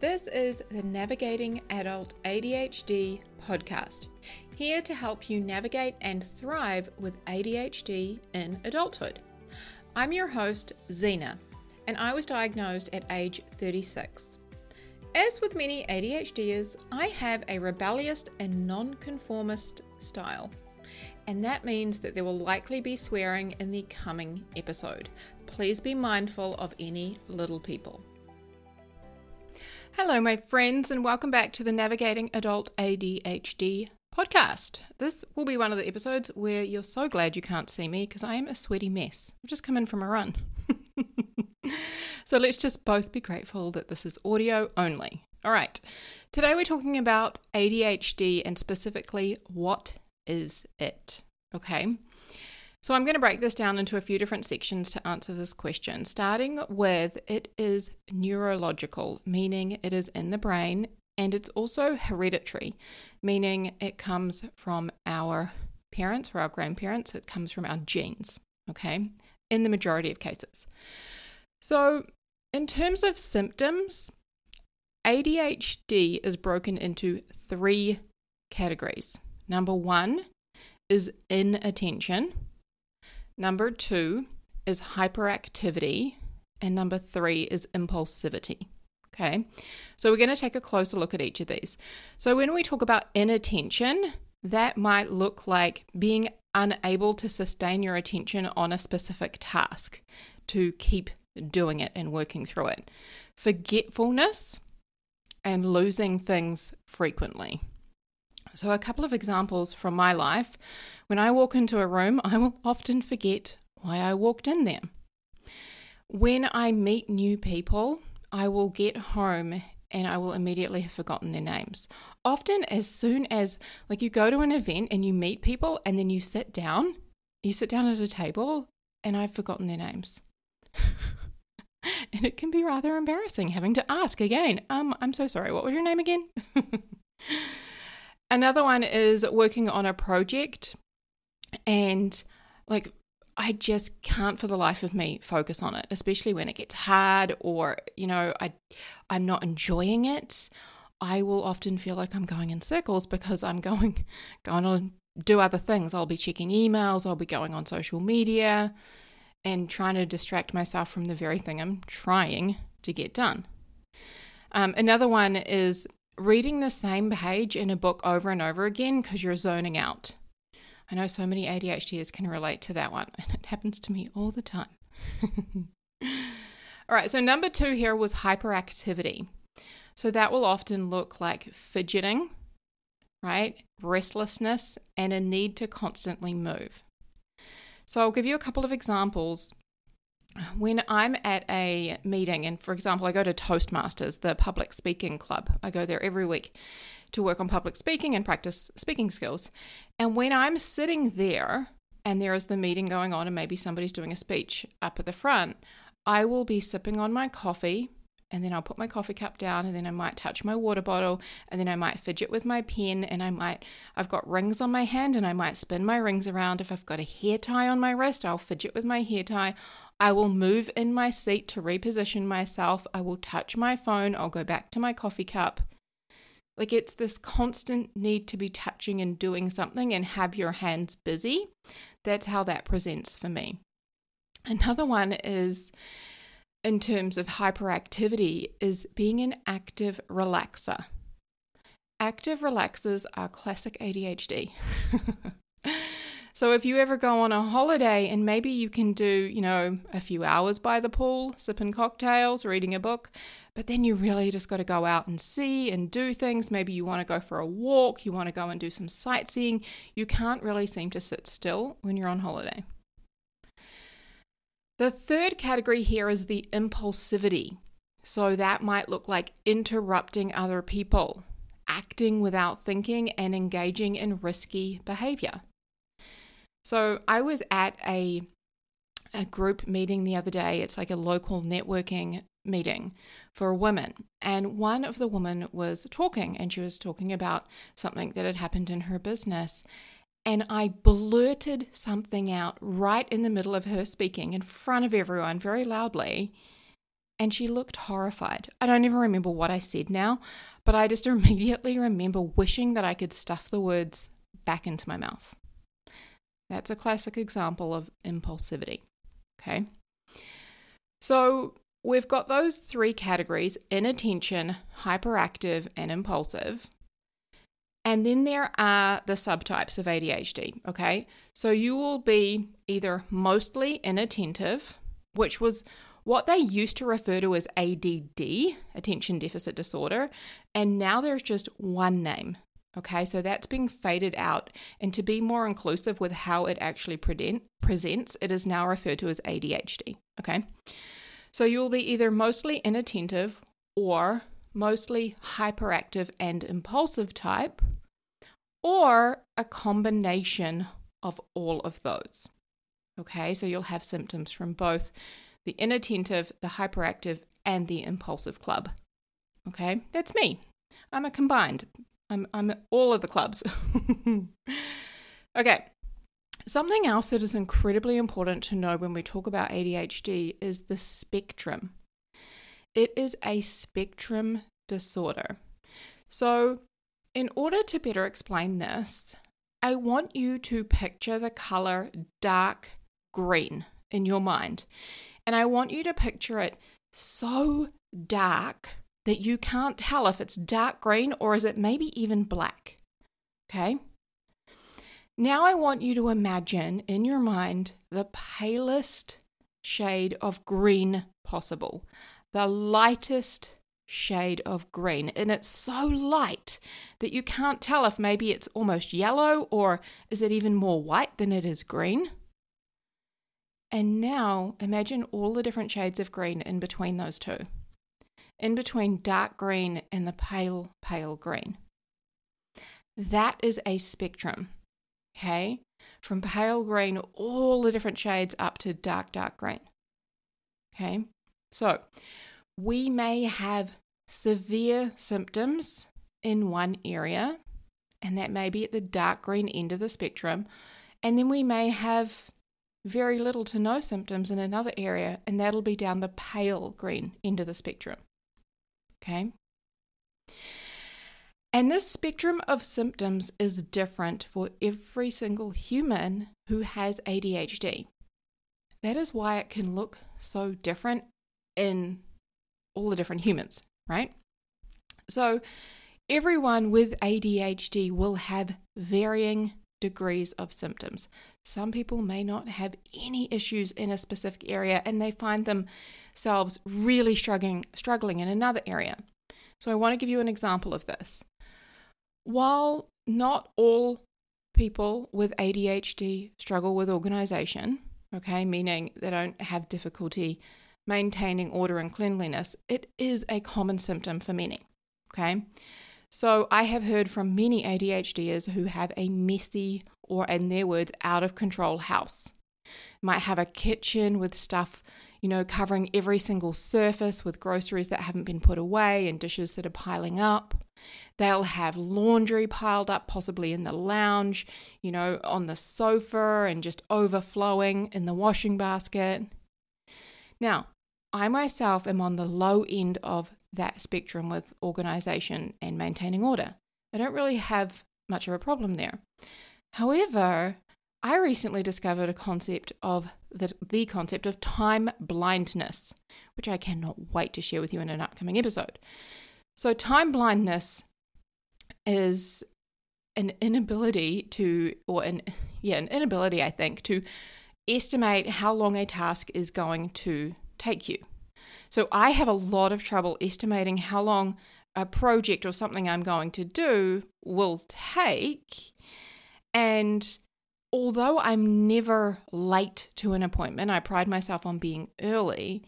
This is the Navigating Adult ADHD podcast, here to help you navigate and thrive with ADHD in adulthood. I'm your host, Xena, and I was diagnosed at age 36. As with many ADHDers, I have a rebellious and nonconformist style, and that means that there will likely be swearing in the coming episode. Please be mindful of any little people. Hello, my friends, and welcome back to the Navigating Adult ADHD podcast. This will be one of the episodes where you're so glad you can't see me because I am a sweaty mess. I've just come in from a run. so let's just both be grateful that this is audio only. All right, today we're talking about ADHD and specifically what is it? Okay. So I'm going to break this down into a few different sections to answer this question, starting with it is neurological, meaning it is in the brain, and it's also hereditary, meaning it comes from our parents or our grandparents, it comes from our genes, okay, in the majority of cases. So, in terms of symptoms, ADHD is broken into three categories. Number one is inattention. Number two is hyperactivity. And number three is impulsivity. Okay, so we're going to take a closer look at each of these. So, when we talk about inattention, that might look like being unable to sustain your attention on a specific task to keep doing it and working through it. Forgetfulness and losing things frequently. So, a couple of examples from my life. When I walk into a room, I will often forget why I walked in there. When I meet new people, I will get home and I will immediately have forgotten their names. Often, as soon as, like, you go to an event and you meet people and then you sit down, you sit down at a table and I've forgotten their names. and it can be rather embarrassing having to ask again, um, I'm so sorry, what was your name again? Another one is working on a project and like I just can't for the life of me focus on it, especially when it gets hard or, you know, I I'm not enjoying it. I will often feel like I'm going in circles because I'm going going on do other things. I'll be checking emails, I'll be going on social media and trying to distract myself from the very thing I'm trying to get done. Um, another one is reading the same page in a book over and over again because you're zoning out. I know so many ADHDers can relate to that one, and it happens to me all the time. all right, so number two here was hyperactivity. So that will often look like fidgeting, right? Restlessness, and a need to constantly move. So I'll give you a couple of examples when I'm at a meeting, and for example, I go to Toastmasters, the public speaking club, I go there every week to work on public speaking and practice speaking skills. And when I'm sitting there and there is the meeting going on, and maybe somebody's doing a speech up at the front, I will be sipping on my coffee. And then I'll put my coffee cup down, and then I might touch my water bottle, and then I might fidget with my pen, and I might, I've got rings on my hand, and I might spin my rings around. If I've got a hair tie on my wrist, I'll fidget with my hair tie. I will move in my seat to reposition myself. I will touch my phone. I'll go back to my coffee cup. Like it's this constant need to be touching and doing something and have your hands busy. That's how that presents for me. Another one is in terms of hyperactivity is being an active relaxer. Active relaxers are classic ADHD. So if you ever go on a holiday and maybe you can do, you know, a few hours by the pool, sipping cocktails, reading a book, but then you really just got to go out and see and do things. Maybe you want to go for a walk, you want to go and do some sightseeing. You can't really seem to sit still when you're on holiday. The third category here is the impulsivity. So that might look like interrupting other people, acting without thinking, and engaging in risky behavior. So I was at a a group meeting the other day. It's like a local networking meeting for women. And one of the women was talking and she was talking about something that had happened in her business. And I blurted something out right in the middle of her speaking in front of everyone very loudly. and she looked horrified. I don't even remember what I said now, but I just immediately remember wishing that I could stuff the words back into my mouth. That's a classic example of impulsivity. Okay. So we've got those three categories inattention, hyperactive, and impulsive. And then there are the subtypes of ADHD. Okay. So you will be either mostly inattentive, which was what they used to refer to as ADD, attention deficit disorder, and now there's just one name. Okay, so that's being faded out. And to be more inclusive with how it actually present, presents, it is now referred to as ADHD. Okay, so you will be either mostly inattentive or mostly hyperactive and impulsive type, or a combination of all of those. Okay, so you'll have symptoms from both the inattentive, the hyperactive, and the impulsive club. Okay, that's me. I'm a combined. I'm I'm all of the clubs. okay. Something else that is incredibly important to know when we talk about ADHD is the spectrum. It is a spectrum disorder. So, in order to better explain this, I want you to picture the color dark green in your mind. And I want you to picture it so dark that you can't tell if it's dark green or is it maybe even black. Okay? Now I want you to imagine in your mind the palest shade of green possible, the lightest shade of green. And it's so light that you can't tell if maybe it's almost yellow or is it even more white than it is green. And now imagine all the different shades of green in between those two, in between dark green and the pale, pale green. That is a spectrum, okay? From pale green, all the different shades up to dark, dark green. Okay, so we may have severe symptoms in one area, and that may be at the dark green end of the spectrum, and then we may have very little to no symptoms in another area, and that'll be down the pale green end of the spectrum. Okay? And this spectrum of symptoms is different for every single human who has ADHD. That is why it can look so different in all the different humans, right? So, everyone with ADHD will have varying degrees of symptoms. Some people may not have any issues in a specific area and they find themselves really struggling struggling in another area. So I want to give you an example of this. While not all people with ADHD struggle with organization, okay, meaning they don't have difficulty maintaining order and cleanliness, it is a common symptom for many, okay? So I have heard from many ADHDers who have a messy or, in their words, out of control house. Might have a kitchen with stuff, you know, covering every single surface with groceries that haven't been put away and dishes that are piling up. They'll have laundry piled up, possibly in the lounge, you know, on the sofa and just overflowing in the washing basket. Now, I myself am on the low end of that spectrum with organization and maintaining order. I don't really have much of a problem there. However, I recently discovered a concept of the, the concept of time blindness, which I cannot wait to share with you in an upcoming episode. So, time blindness is an inability to, or an yeah, an inability, I think, to estimate how long a task is going to take you. So I have a lot of trouble estimating how long a project or something I'm going to do will take. And although I'm never late to an appointment, I pride myself on being early.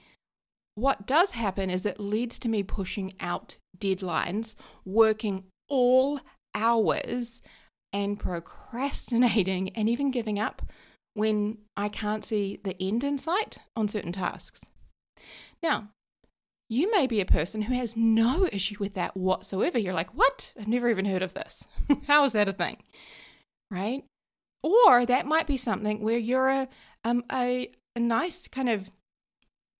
What does happen is it leads to me pushing out deadlines, working all hours, and procrastinating and even giving up when I can't see the end in sight on certain tasks. Now, you may be a person who has no issue with that whatsoever. You're like, what? I've never even heard of this. How is that a thing? Right? Or that might be something where you're a, um, a, a nice kind of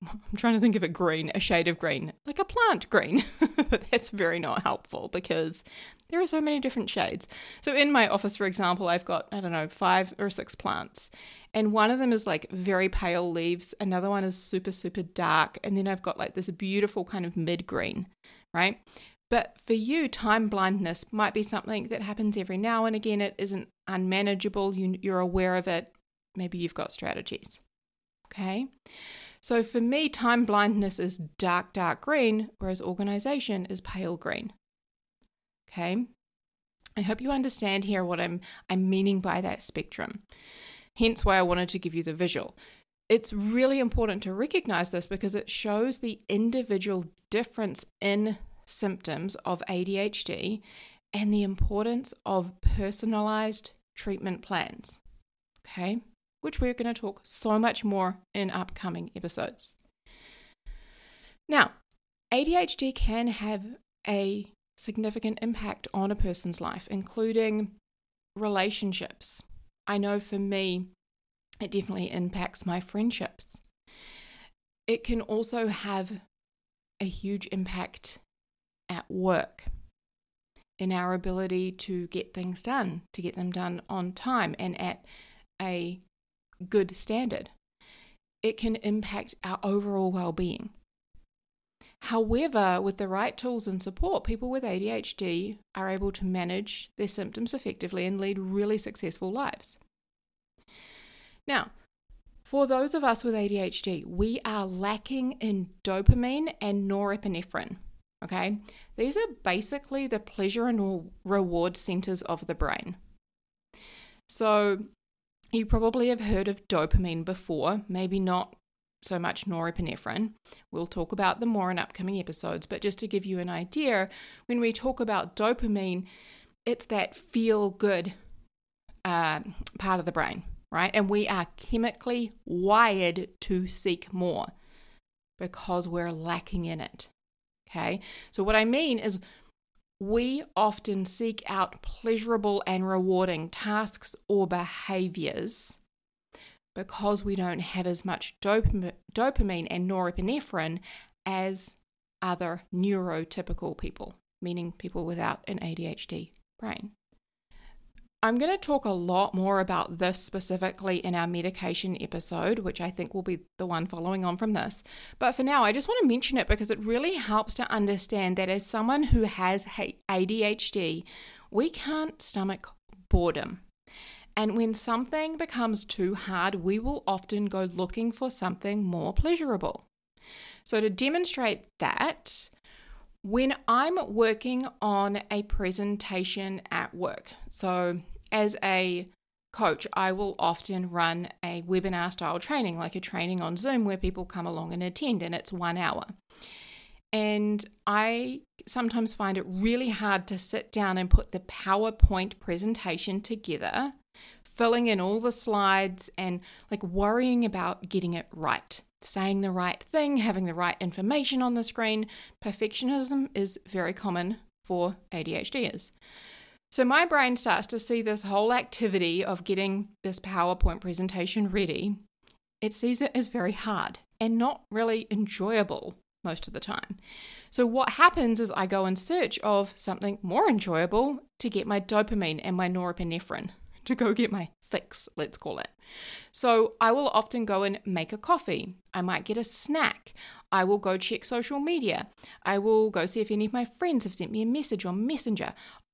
I'm trying to think of a green, a shade of green, like a plant green. but that's very not helpful because there are so many different shades. So in my office, for example, I've got, I don't know, five or six plants. And one of them is like very pale leaves, another one is super, super dark. And then I've got like this beautiful kind of mid green, right? But for you, time blindness might be something that happens every now and again. It isn't unmanageable. You, you're aware of it. Maybe you've got strategies. Okay. So for me, time blindness is dark, dark green, whereas organization is pale green. Okay. I hope you understand here what I'm I'm meaning by that spectrum. Hence why I wanted to give you the visual. It's really important to recognize this because it shows the individual difference in symptoms of ADHD and the importance of personalized treatment plans. Okay? Which we're going to talk so much more in upcoming episodes. Now, ADHD can have a significant impact on a person's life, including relationships. I know for me, it definitely impacts my friendships. It can also have a huge impact at work in our ability to get things done, to get them done on time and at a good standard. It can impact our overall well being. However, with the right tools and support, people with ADHD are able to manage their symptoms effectively and lead really successful lives. Now, for those of us with ADHD, we are lacking in dopamine and norepinephrine. Okay, these are basically the pleasure and reward centers of the brain. So, you probably have heard of dopamine before, maybe not so much norepinephrine. We'll talk about them more in upcoming episodes, but just to give you an idea, when we talk about dopamine, it's that feel good uh, part of the brain, right? And we are chemically wired to seek more because we're lacking in it. Okay, so what I mean is we often seek out pleasurable and rewarding tasks or behaviors because we don't have as much dopamine and norepinephrine as other neurotypical people, meaning people without an ADHD brain. I'm going to talk a lot more about this specifically in our medication episode, which I think will be the one following on from this. But for now, I just want to mention it because it really helps to understand that as someone who has ADHD, we can't stomach boredom. And when something becomes too hard, we will often go looking for something more pleasurable. So, to demonstrate that, when I'm working on a presentation at work, so as a coach, I will often run a webinar style training, like a training on Zoom where people come along and attend, and it's one hour. And I sometimes find it really hard to sit down and put the PowerPoint presentation together, filling in all the slides and like worrying about getting it right, saying the right thing, having the right information on the screen. Perfectionism is very common for ADHDers. So my brain starts to see this whole activity of getting this PowerPoint presentation ready. It sees it as very hard and not really enjoyable most of the time. So what happens is I go in search of something more enjoyable to get my dopamine and my norepinephrine to go get my fix, let's call it. So I will often go and make a coffee. I might get a snack. I will go check social media. I will go see if any of my friends have sent me a message on Messenger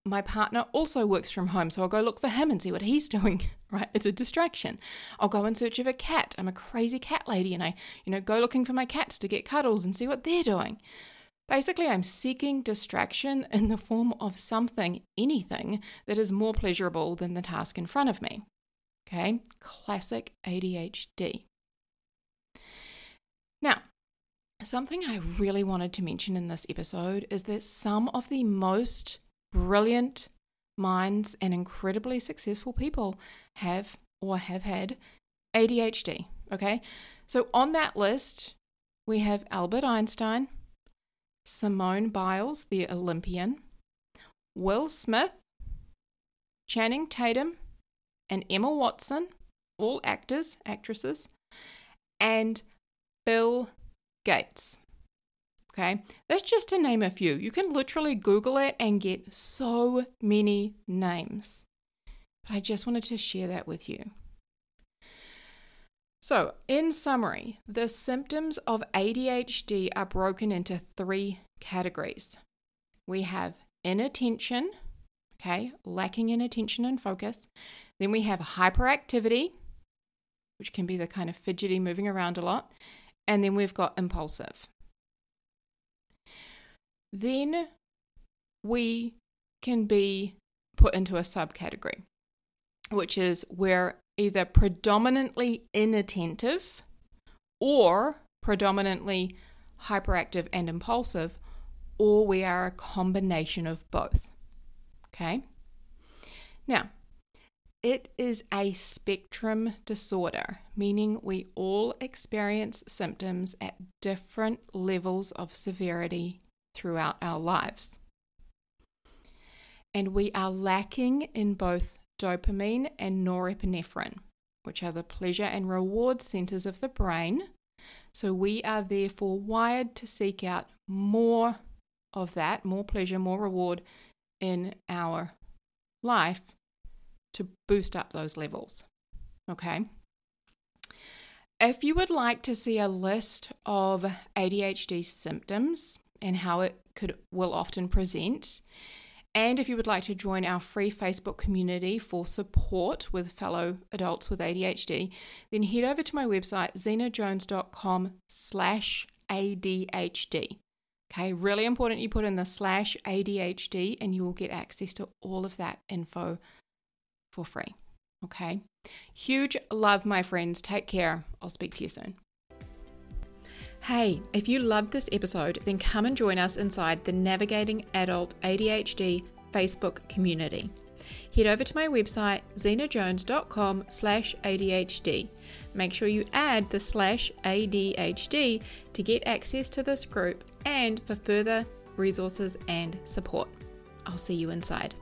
my partner also works from home, so I'll go look for him and see what he's doing, right? It's a distraction. I'll go in search of a cat. I'm a crazy cat lady and I, you know, go looking for my cats to get cuddles and see what they're doing. Basically, I'm seeking distraction in the form of something, anything, that is more pleasurable than the task in front of me. Okay, classic ADHD. Now, something I really wanted to mention in this episode is that some of the most brilliant minds and incredibly successful people have or have had ADHD. Okay, so on that list, we have Albert Einstein, Simone Biles, the Olympian, Will Smith, Channing Tatum, and Emma Watson, all actors, actresses, and Bill Gates. Okay, that's just to name a few. You can literally Google it and get so many names. But I just wanted to share that with you. So, in summary, the symptoms of ADHD are broken into three categories. We have inattention, okay, lacking in attention and focus. Then we have hyperactivity, which can be the kind of fidgety moving around a lot. And then we've got impulsive. Then we can be put into a subcategory, which is we're either predominantly inattentive or predominantly hyperactive and impulsive, or we are a combination of both. Okay? Now, it is a spectrum disorder, meaning we all experience symptoms at different levels of severity throughout our lives. And we are lacking in both dopamine and norepinephrine, which are the pleasure and reward centers of the brain. So we are therefore wired to seek out more of that, more pleasure, more reward in our life to boost up those levels. Okay. If you would like to see a list of ADHD symptoms and how it could will often present, and if you would like to join our free Facebook community for support with fellow adults with ADHD, then head over to my website, xenajones.com slash ADHD. Okay, really important you put in the slash ADHD and you will get access to all of that info for free. Okay, huge love, my friends. Take care. I'll speak to you soon. Hey, if you loved this episode, then come and join us inside the Navigating Adult ADHD Facebook community. Head over to my website, xenajones.com slash ADHD. Make sure you add the slash ADHD to get access to this group and for further resources and support. I'll see you inside.